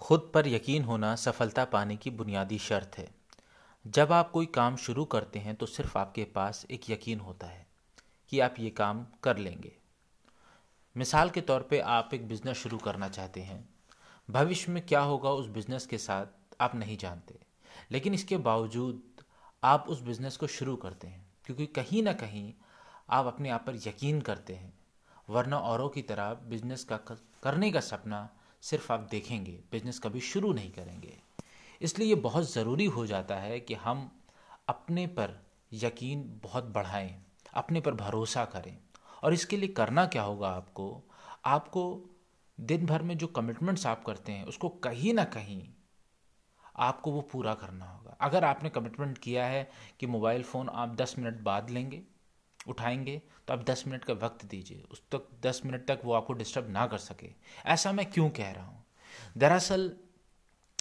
खुद पर यकीन होना सफलता पाने की बुनियादी शर्त है। जब आप कोई काम शुरू करते हैं तो सिर्फ़ आपके पास एक यकीन होता है कि आप ये काम कर लेंगे। मिसाल के तौर पे आप एक बिज़नेस शुरू करना चाहते हैं। भविष्य में क्या होगा उस बिज़नेस के साथ, आप नहीं जानते। लेकिन इसके बावजूद आप उस बिज़नेस को शुरू करते हैं, क्योंकि कहीं ना कहीं आप अपने आप पर यकीन करते हैं। वरना औरों की तरह बिज़नेस का करने का सपना सिर्फ़ आप देखेंगे बिज़नेस कभी शुरू नहीं करेंगे। इसलिए ये बहुत ज़रूरी हो जाता है कि हम अपने पर यकीन बहुत बढ़ाएँ, अपने पर भरोसा करें। और इसके लिए करना क्या होगा आपको? आपको दिन भर में जो कमिटमेंट्स आप करते हैं, उसको कहीं ना कहीं आपको वो पूरा करना होगा। अगर आपने कमिटमेंट किया है कि मोबाइल फ़ोन आप 10 मिनट बाद लेंगे उठाएँगे तो आप 10 मिनट का वक्त दीजिए। उस तक 10 मिनट तक वो आपको डिस्टर्ब ना कर सके। ऐसा मैं क्यों कह रहा हूँ? दरअसल,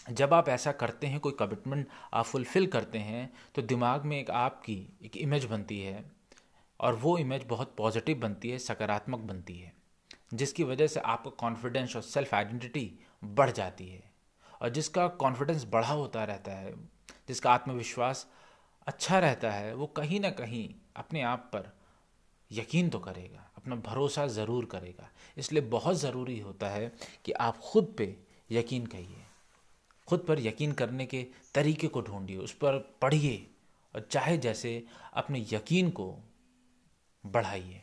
जब आप ऐसा करते हैं, कोई कमिटमेंट आप फुलफ़िल करते हैं तो दिमाग में एक आपकी एक इमेज बनती है और वो इमेज बहुत पॉजिटिव बनती है, सकारात्मक बनती है, जिसकी वजह से आपका कॉन्फिडेंस और सेल्फ आइडेंटिटी बढ़ जाती है और जिसका कॉन्फिडेंस बढ़ा होता रहता है, जिसका आत्मविश्वास अच्छा रहता है, वो कहीं ना कहीं अपने आप पर यकीन तो करेगा, अपना भरोसा ज़रूर करेगा। इसलिए बहुत ज़रूरी होता है कि आप खुद पे यकीन कहिए। खुद पर यकीन करने के तरीके को ढूंढिए, उस पर पढ़िए और चाहे जैसे अपने यकीन को बढ़ाइए।